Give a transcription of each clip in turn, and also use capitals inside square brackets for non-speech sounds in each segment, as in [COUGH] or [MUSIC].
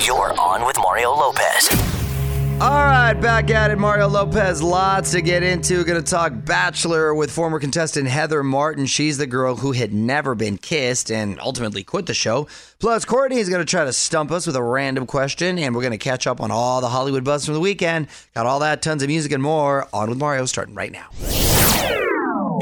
You're on with Mario Lopez. All right, back at it. Mario Lopez, lots to get into. Going to talk Bachelor with former contestant Heather Martin. She's the girl who had never been kissed and ultimately quit the show. Plus, Courtney is going to try to stump us with a random question, and we're going to catch up on all the Hollywood buzz from the weekend. Got all that, tons of music, and more. On with Mario, starting right now.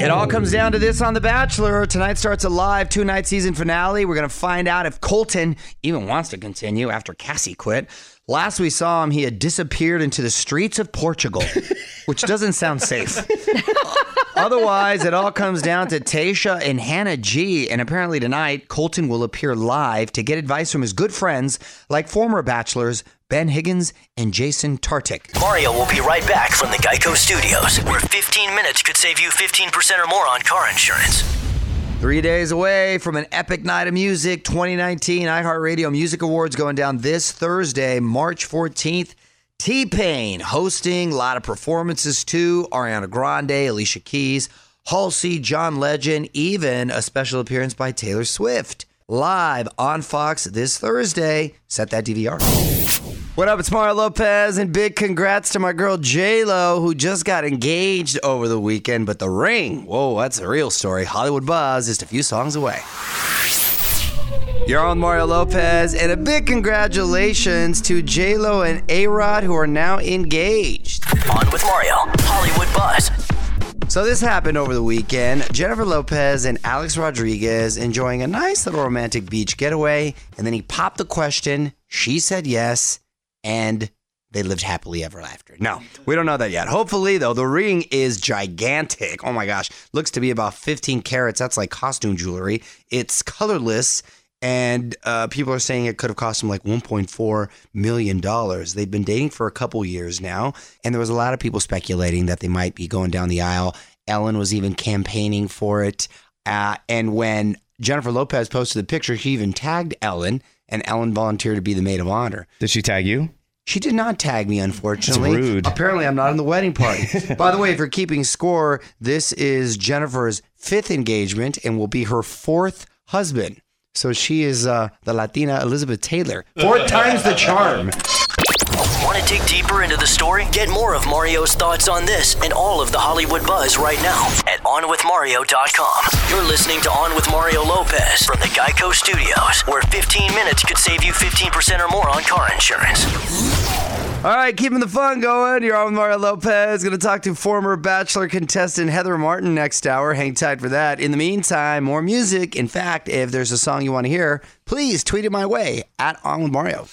It all comes down to this on The Bachelor. Tonight starts a live two night season finale. We're going to find out if Colton even wants to continue after Cassie quit. Last we saw him, he had disappeared into the streets of Portugal, [LAUGHS] which doesn't sound safe. [LAUGHS] Otherwise, it all comes down to Tasha and Hannah G. And apparently tonight, Colton will appear live to get advice from his good friends, like former bachelors Ben Higgins and Jason Tartick. Mario will be right back from the Geico Studios, where 15 minutes could save you 15% or more on car insurance. Three days away from an epic night of music, 2019 iHeartRadio Music Awards going down this Thursday, March 14th. T Pain hosting, a lot of performances too. Ariana Grande, Alicia Keys, Halsey, John Legend, even a special appearance by Taylor Swift. Live on Fox this Thursday. Set that DVR. What up? It's Mario Lopez, and big congrats to my girl J Lo, who just got engaged over the weekend. But the ring, whoa, that's a real story. Hollywood Buzz just a few songs away. You're on Mario Lopez, and a big congratulations to J Lo and A Rod, who are now engaged. On with Mario, Hollywood Buzz. So this happened over the weekend. Jennifer Lopez and Alex Rodriguez enjoying a nice little romantic beach getaway, and then he popped the question. She said yes, and they lived happily ever after. No, we don't know that yet. Hopefully, though, the ring is gigantic. Oh my gosh, looks to be about 15 carats. That's like costume jewelry. It's colorless. And uh, people are saying it could have cost them like $1.4 million. They've been dating for a couple years now. And there was a lot of people speculating that they might be going down the aisle. Ellen was even campaigning for it. Uh, and when Jennifer Lopez posted the picture, she even tagged Ellen, and Ellen volunteered to be the maid of honor. Did she tag you? She did not tag me, unfortunately. That's rude. Apparently, I'm not in the wedding party. [LAUGHS] By the way, if you're keeping score, this is Jennifer's fifth engagement and will be her fourth husband. So she is uh, the Latina Elizabeth Taylor. Four times the charm. Want to dig deeper into the story? Get more of Mario's thoughts on this and all of the Hollywood buzz right now at OnWithMario.com. You're listening to On with Mario Lopez from the Geico Studios, where 15 minutes could save you 15% or more on car insurance. All right, keeping the fun going. You're on with Mario Lopez. Going to talk to former Bachelor contestant Heather Martin next hour. Hang tight for that. In the meantime, more music. In fact, if there's a song you want to hear, please tweet it my way at On with Mario.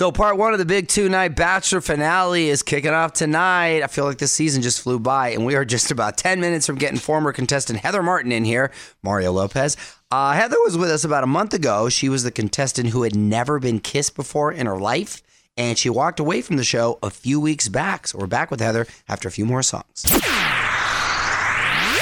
So, part one of the big two night Bachelor finale is kicking off tonight. I feel like this season just flew by, and we are just about 10 minutes from getting former contestant Heather Martin in here, Mario Lopez. Uh, Heather was with us about a month ago. She was the contestant who had never been kissed before in her life, and she walked away from the show a few weeks back. So, we're back with Heather after a few more songs.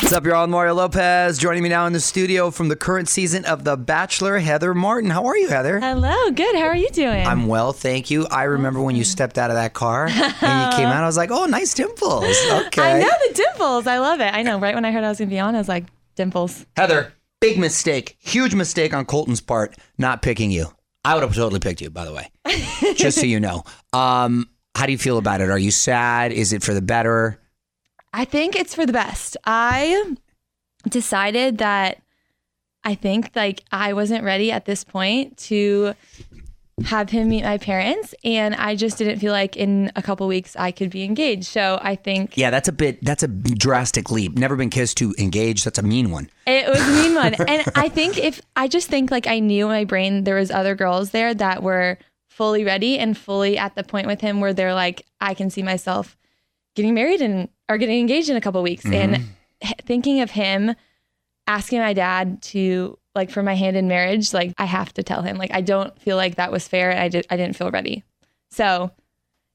What's up, you're on Mario Lopez. Joining me now in the studio from the current season of The Bachelor, Heather Martin. How are you, Heather? Hello, good. How are you doing? I'm well, thank you. I remember when you stepped out of that car and you came [LAUGHS] out. I was like, "Oh, nice dimples." Okay. I know the dimples. I love it. I know. Right when I heard I was gonna be on, I was like, dimples. Heather, big mistake, huge mistake on Colton's part, not picking you. I would have totally picked you, by the way. [LAUGHS] Just so you know. Um, how do you feel about it? Are you sad? Is it for the better? I think it's for the best. I decided that I think like I wasn't ready at this point to have him meet my parents and I just didn't feel like in a couple weeks I could be engaged. So I think Yeah, that's a bit. That's a drastic leap. Never been kissed to engaged. That's a mean one. It was a mean one. And [LAUGHS] I think if I just think like I knew in my brain there was other girls there that were fully ready and fully at the point with him where they're like, I can see myself getting married and are getting engaged in a couple weeks. And thinking of him asking my dad to like for my hand in marriage, like I have to tell him. Like I don't feel like that was fair and I did I didn't feel ready. So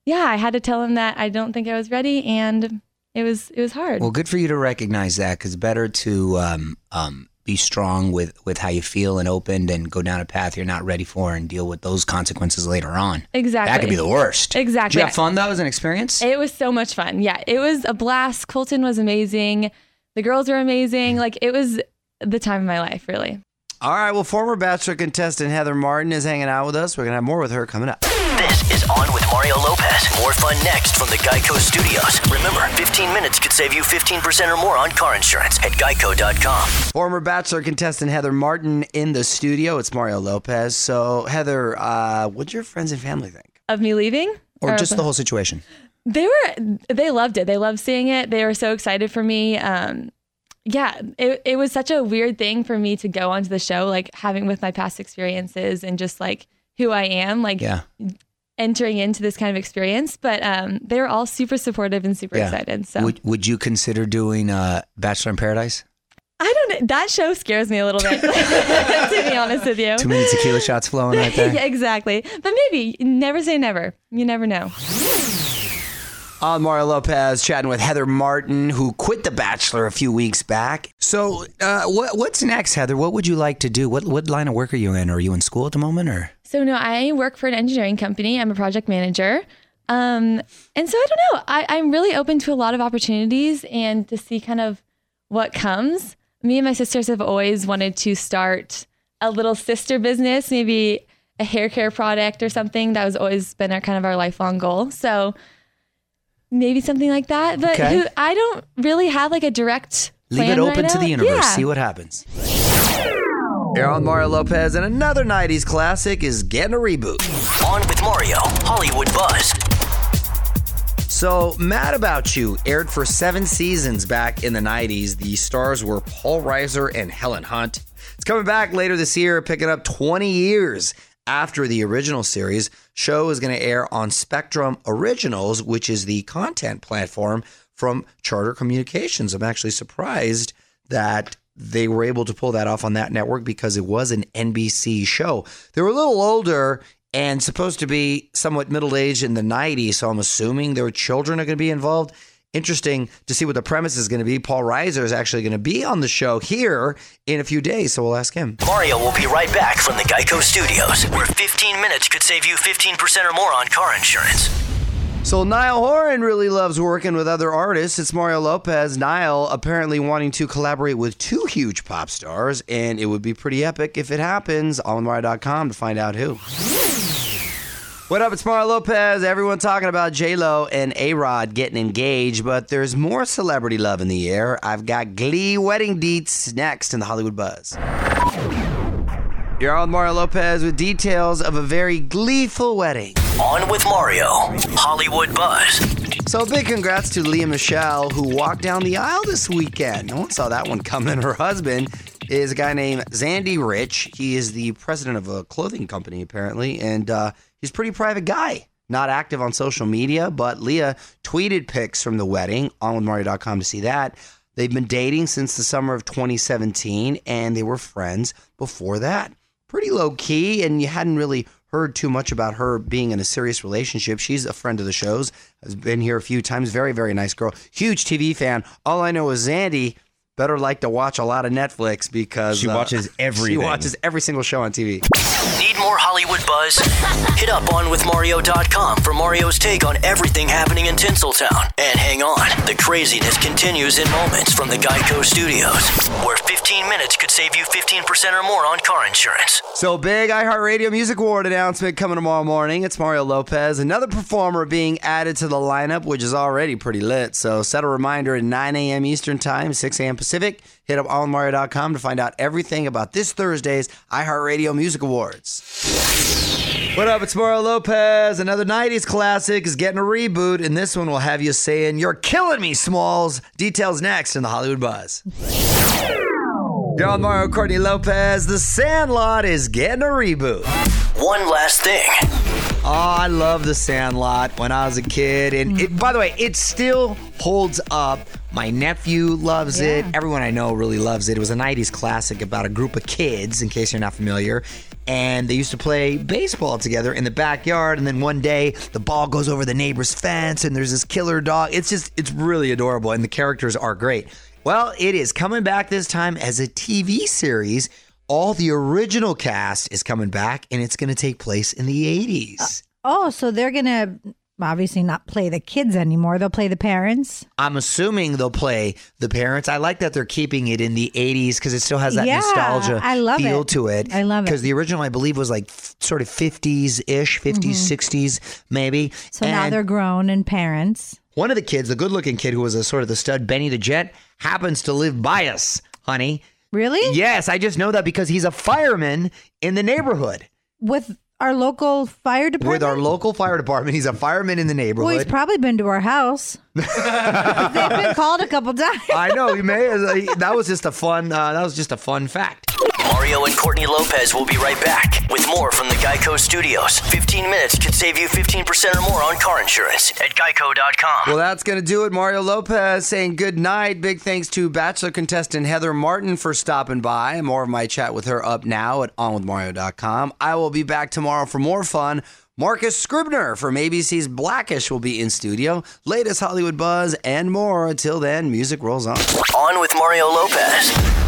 yeah, I had to tell him that I don't think I was ready and it was it was hard. Well, good for you to recognize that because better to um, um, be strong with, with how you feel and open and go down a path you're not ready for and deal with those consequences later on. exactly. That could be the worst. Exactly. Did you have fun though as an experience? It was so much fun. Yeah, it was a blast. Colton was amazing. The girls were amazing. Like it was the time of my life, really. All right, well, former Bachelor contestant Heather Martin is hanging out with us. We're going to have more with her coming up. This is On with Mario Lopez. More fun next from the Geico Studios. Remember, 15 minutes could save you 15% or more on car insurance at geico.com. Former Bachelor contestant Heather Martin in the studio. It's Mario Lopez. So, Heather, uh, what'd your friends and family think? Of me leaving? Or just the whole situation? They were they loved it. They loved seeing it. They were so excited for me. Um, yeah, it it was such a weird thing for me to go onto the show, like having with my past experiences and just like who I am, like Yeah. entering into this kind of experience. But um, they were all super supportive and super Yeah. excited. So Would, would you consider doing uh, Bachelor in Paradise? I don't. That show scares me a little bit, [LAUGHS] to be honest with you. Too many tequila shots flowing right there. [LAUGHS] yeah, exactly. But maybe never say never. You never know. I'm Mario Lopez chatting with Heather Martin, who quit The Bachelor a few weeks back. So, uh, what, what's next, Heather? What would you like to do? What, what line of work are you in? Are you in school at the moment, or? So no, I work for an engineering company. I'm a project manager. Um, and so I don't know. I, I'm really open to a lot of opportunities and to see kind of what comes. Me and my sisters have always wanted to start a little sister business, maybe a hair care product or something. That was always been our kind of our lifelong goal. So maybe something like that. But Okay. who, I don't really have like a direct Leave it open right to now. the universe. Yeah. See what happens. Here on oh. Mario Lopez, and another 90s classic is getting a reboot. On with Mario, Hollywood Buzz. So, Mad About You aired for seven seasons back in the 90s. The stars were Paul Reiser and Helen Hunt. It's coming back later this year, picking up 20 years after the original series. Show is going to air on Spectrum Originals, which is the content platform from Charter Communications. I'm actually surprised that they were able to pull that off on that network because it was an NBC show. They were a little older and supposed to be somewhat middle aged in the 90s, so I'm assuming their children are going to be involved. Interesting to see what the premise is going to be. Paul Reiser is actually going to be on the show here in a few days, so we'll ask him. Mario will be right back from the Geico Studios, where 15 minutes could save you 15% or more on car insurance. So Niall Horan really loves working with other artists. It's Mario Lopez. Niall apparently wanting to collaborate with two huge pop stars, and it would be pretty epic if it happens. OnMario.com to find out who. What up? It's Mario Lopez. Everyone talking about J Lo and A Rod getting engaged, but there's more celebrity love in the air. I've got Glee wedding deets next in the Hollywood Buzz. You're on Mario Lopez with details of a very gleeful wedding. On with Mario, Hollywood Buzz. So big congrats to Lea Michele who walked down the aisle this weekend. No one saw that one coming. [LAUGHS] Her husband is a guy named Zandy Rich. He is the president of a clothing company apparently, and uh, he's a pretty private guy. Not active on social media, but Lea tweeted pics from the wedding on withmario.com to see that. They've been dating since the summer of 2017, and they were friends before that. Pretty low key, and you hadn't really heard too much about her being in a serious relationship. She's a friend of the show's, has been here a few times. Very, very nice girl. Huge TV fan. All I know is Zandy better like to watch a lot of Netflix because She uh, watches [LAUGHS] She watches every single show on TV. Need more Hollywood Buzz? [LAUGHS] Hit up onwithmario.com for Mario's take on everything happening in Tinseltown. And hang on, the craziness continues in moments from the Geico Studios, where 15 minutes could save you 15% or more on car insurance. So big iHeartRadio Music Award announcement coming tomorrow morning. It's Mario Lopez, another performer being added to the lineup, which is already pretty lit. So set a reminder at 9 a.m. Eastern Time, 6 a.m. Pacific. Hit up allmario.com to find out everything about this Thursday's iHeartRadio Music Awards. What up? It's Mario Lopez. Another 90s classic is getting a reboot, and this one will have you saying, You're killing me, Smalls. Details next in the Hollywood Buzz. You're on Mario Courtney Lopez. The Sandlot is getting a reboot. One last thing. Oh, I love The Sandlot when I was a kid. And it, by the way, it still holds up. My nephew loves it. Everyone I know really loves it. It was a 90s classic about a group of kids, in case you're not familiar. And they used to play baseball together in the backyard. And then one day, the ball goes over the neighbor's fence, and there's this killer dog. It's just, it's really adorable. And the characters are great. Well, it is coming back this time as a TV series. All the original cast is coming back, and it's going to take place in the 80s. Uh, oh, so they're gonna obviously not play the kids anymore. They'll play the parents. I'm assuming they'll play the parents. I like that they're keeping it in the 80s because it still has that Yeah, nostalgia I love feel it. to it. I love it. Because the original, I believe, was like f- sort of 50s ish, 50s, 60s, maybe. Mm-hmm. So now they're grown and parents. one of the kids, the good looking kid who was a sort of the stud, Benny the Jet, happens to live by us, honey. Really? Yes, I just know that because he's a fireman in the neighborhood. With our local fire department? With our local fire department, he's a fireman in the Well, he's probably been to our house. [LAUGHS] They've been called a couple times. I know he may. That was just a fun. Uh, that was just a fun fact. Mario and Courtney Lopez will be right back with more from the Geico Studios. 15 minutes could save you 15% or more on car insurance at geico.com. Well, that's going to do it. Mario Lopez saying good night. Big thanks to Bachelor contestant Heather Martin for stopping by. More of my chat with her up now at onwithmario.com. I will be back tomorrow for more fun. Marcus Scribner from ABC's Blackish will be in studio. Latest Hollywood buzz and more. Until then, music rolls on. On with Mario Lopez.